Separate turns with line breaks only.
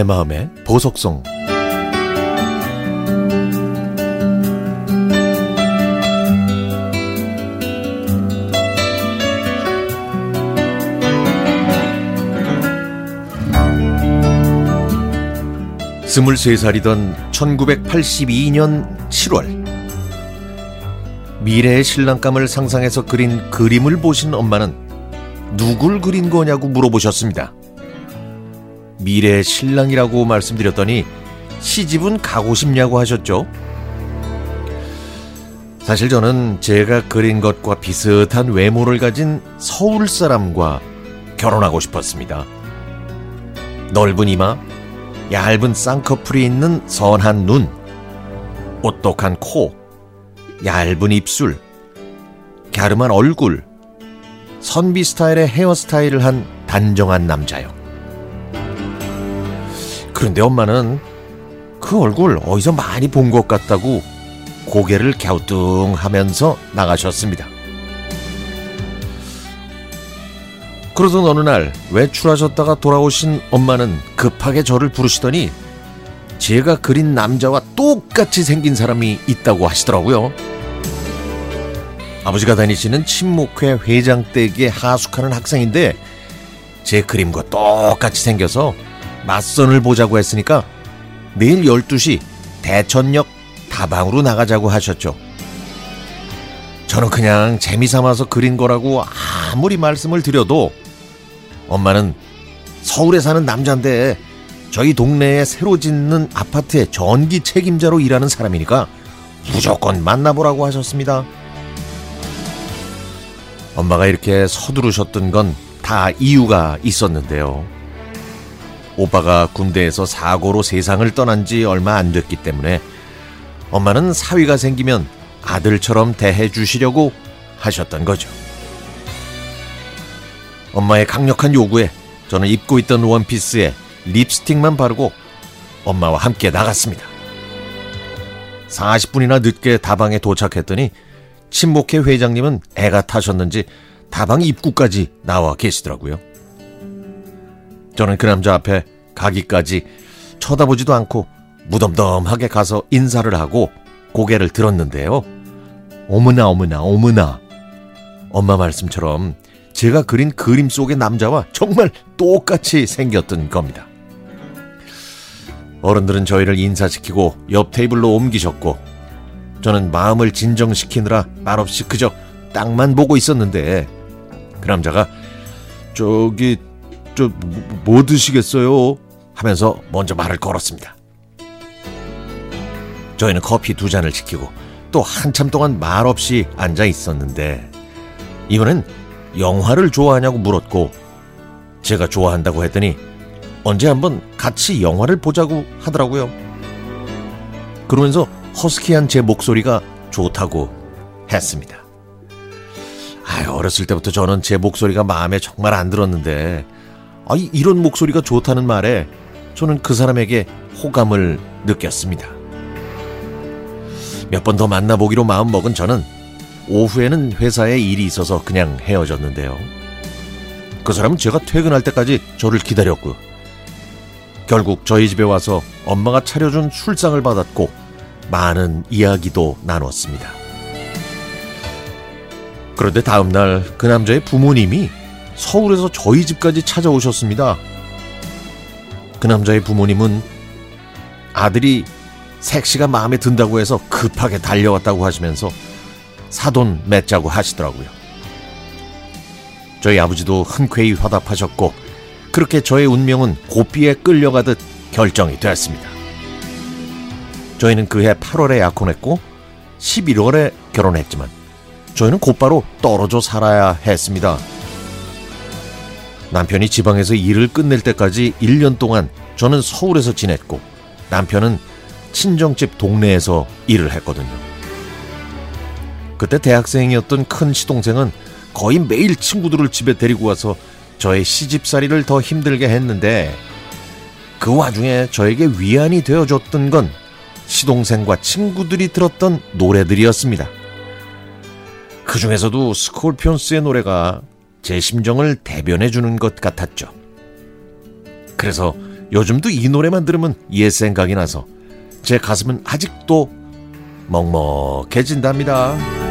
내 마음의 보석송 스물세 살이던 1982년 7월 미래의 신랑감을 상상해서 그린 그림을 보신 엄마는 누굴 그린 거냐고 물어보셨습니다. 미래의 신랑이라고 말씀드렸더니 시집은 가고 싶냐고 하셨죠? 사실 저는 제가 그린 것과 비슷한 외모를 가진 서울 사람과 결혼하고 싶었습니다. 넓은 이마, 얇은 쌍꺼풀이 있는 선한 눈, 오똑한 코, 얇은 입술, 갸름한 얼굴, 선비 스타일의 헤어스타일을 한 단정한 남자요. 그런데 엄마는 그 얼굴 어디서 많이 본 것 같다고 고개를 갸우뚱하면서 나가셨습니다. 그러던 어느 날 외출하셨다가 돌아오신 엄마는 급하게 저를 부르시더니 제가 그린 남자와 똑같이 생긴 사람이 있다고 하시더라고요. 아버지가 다니시는 친목회 회장 댁에 하숙하는 학생인데 제 그림과 똑같이 생겨서 맞선을 보자고 했으니까 내일 12시 대천역 다방으로 나가자고 하셨죠. 저는 그냥 재미삼아서 그린 거라고 아무리 말씀을 드려도 엄마는 서울에 사는 남자인데 저희 동네에 새로 짓는 아파트의 전기 책임자로 일하는 사람이니까 무조건 만나보라고 하셨습니다. 엄마가 이렇게 서두르셨던 건 다 이유가 있었는데요. 오빠가 군대에서 사고로 세상을 떠난 지 얼마 안 됐기 때문에 엄마는 사위가 생기면 아들처럼 대해 주시려고 하셨던 거죠. 엄마의 강력한 요구에 저는 입고 있던 원피스에 립스틱만 바르고 엄마와 함께 나갔습니다. 40분이나 늦게 다방에 도착했더니 친목회 회장님은 애가 타셨는지 다방 입구까지 나와 계시더라고요. 저는 그 남자 앞에 가기까지 쳐다보지도 않고 무덤덤하게 가서 인사를 하고 고개를 들었는데요. 어머나 어머나 어머나 엄마 말씀처럼 제가 그린 그림 속의 남자와 정말 똑같이 생겼던 겁니다. 어른들은 저희를 인사시키고 옆 테이블로 옮기셨고 저는 마음을 진정시키느라 말없이 그저 땅만 보고 있었는데 그 남자가 저기 저뭐 드시겠어요? 하면서 먼저 말을 걸었습니다. 저희는 커피 두 잔을 시키고 또 한참 동안 말없이 앉아 있었는데 이번엔 영화를 좋아하냐고 물었고 제가 좋아한다고 했더니 언제 한번 같이 영화를 보자고 하더라고요. 그러면서 허스키한 제 목소리가 좋다고 했습니다. 아, 어렸을 때부터 저는 제 목소리가 마음에 정말 안 들었는데 아, 이런 목소리가 좋다는 말에 저는 그 사람에게 호감을 느꼈습니다. 몇 번 더 만나보기로 마음먹은 저는 오후에는 회사에 일이 있어서 그냥 헤어졌는데요. 그 사람은 제가 퇴근할 때까지 저를 기다렸고 결국 저희 집에 와서 엄마가 차려준 술상을 받았고 많은 이야기도 나눴습니다. 그런데 다음날 그 남자의 부모님이 서울에서 저희 집까지 찾아오셨습니다. 그 남자의 부모님은 아들이 색시가 마음에 든다고 해서 급하게 달려왔다고 하시면서 사돈 맺자고 하시더라고요. 저희 아버지도 흔쾌히 화답하셨고 그렇게 저의 운명은 고삐에 끌려가듯 결정이 되었습니다. 저희는 그해 8월에 약혼했고 11월에 결혼했지만 저희는 곧바로 떨어져 살아야 했습니다. 남편이 지방에서 일을 끝낼 때까지 1년 동안 저는 서울에서 지냈고 남편은 친정집 동네에서 일을 했거든요. 그때 대학생이었던 큰 시동생은 거의 매일 친구들을 집에 데리고 와서 저의 시집살이를 더 힘들게 했는데 그 와중에 저에게 위안이 되어줬던 건 시동생과 친구들이 들었던 노래들이었습니다. 그 중에서도 스콜피온스의 노래가 제 심정을 대변해 주는 것 같았죠. 그래서 요즘도 이 노래만 들으면 옛 생각이 나서 제 가슴은 아직도 먹먹해진답니다.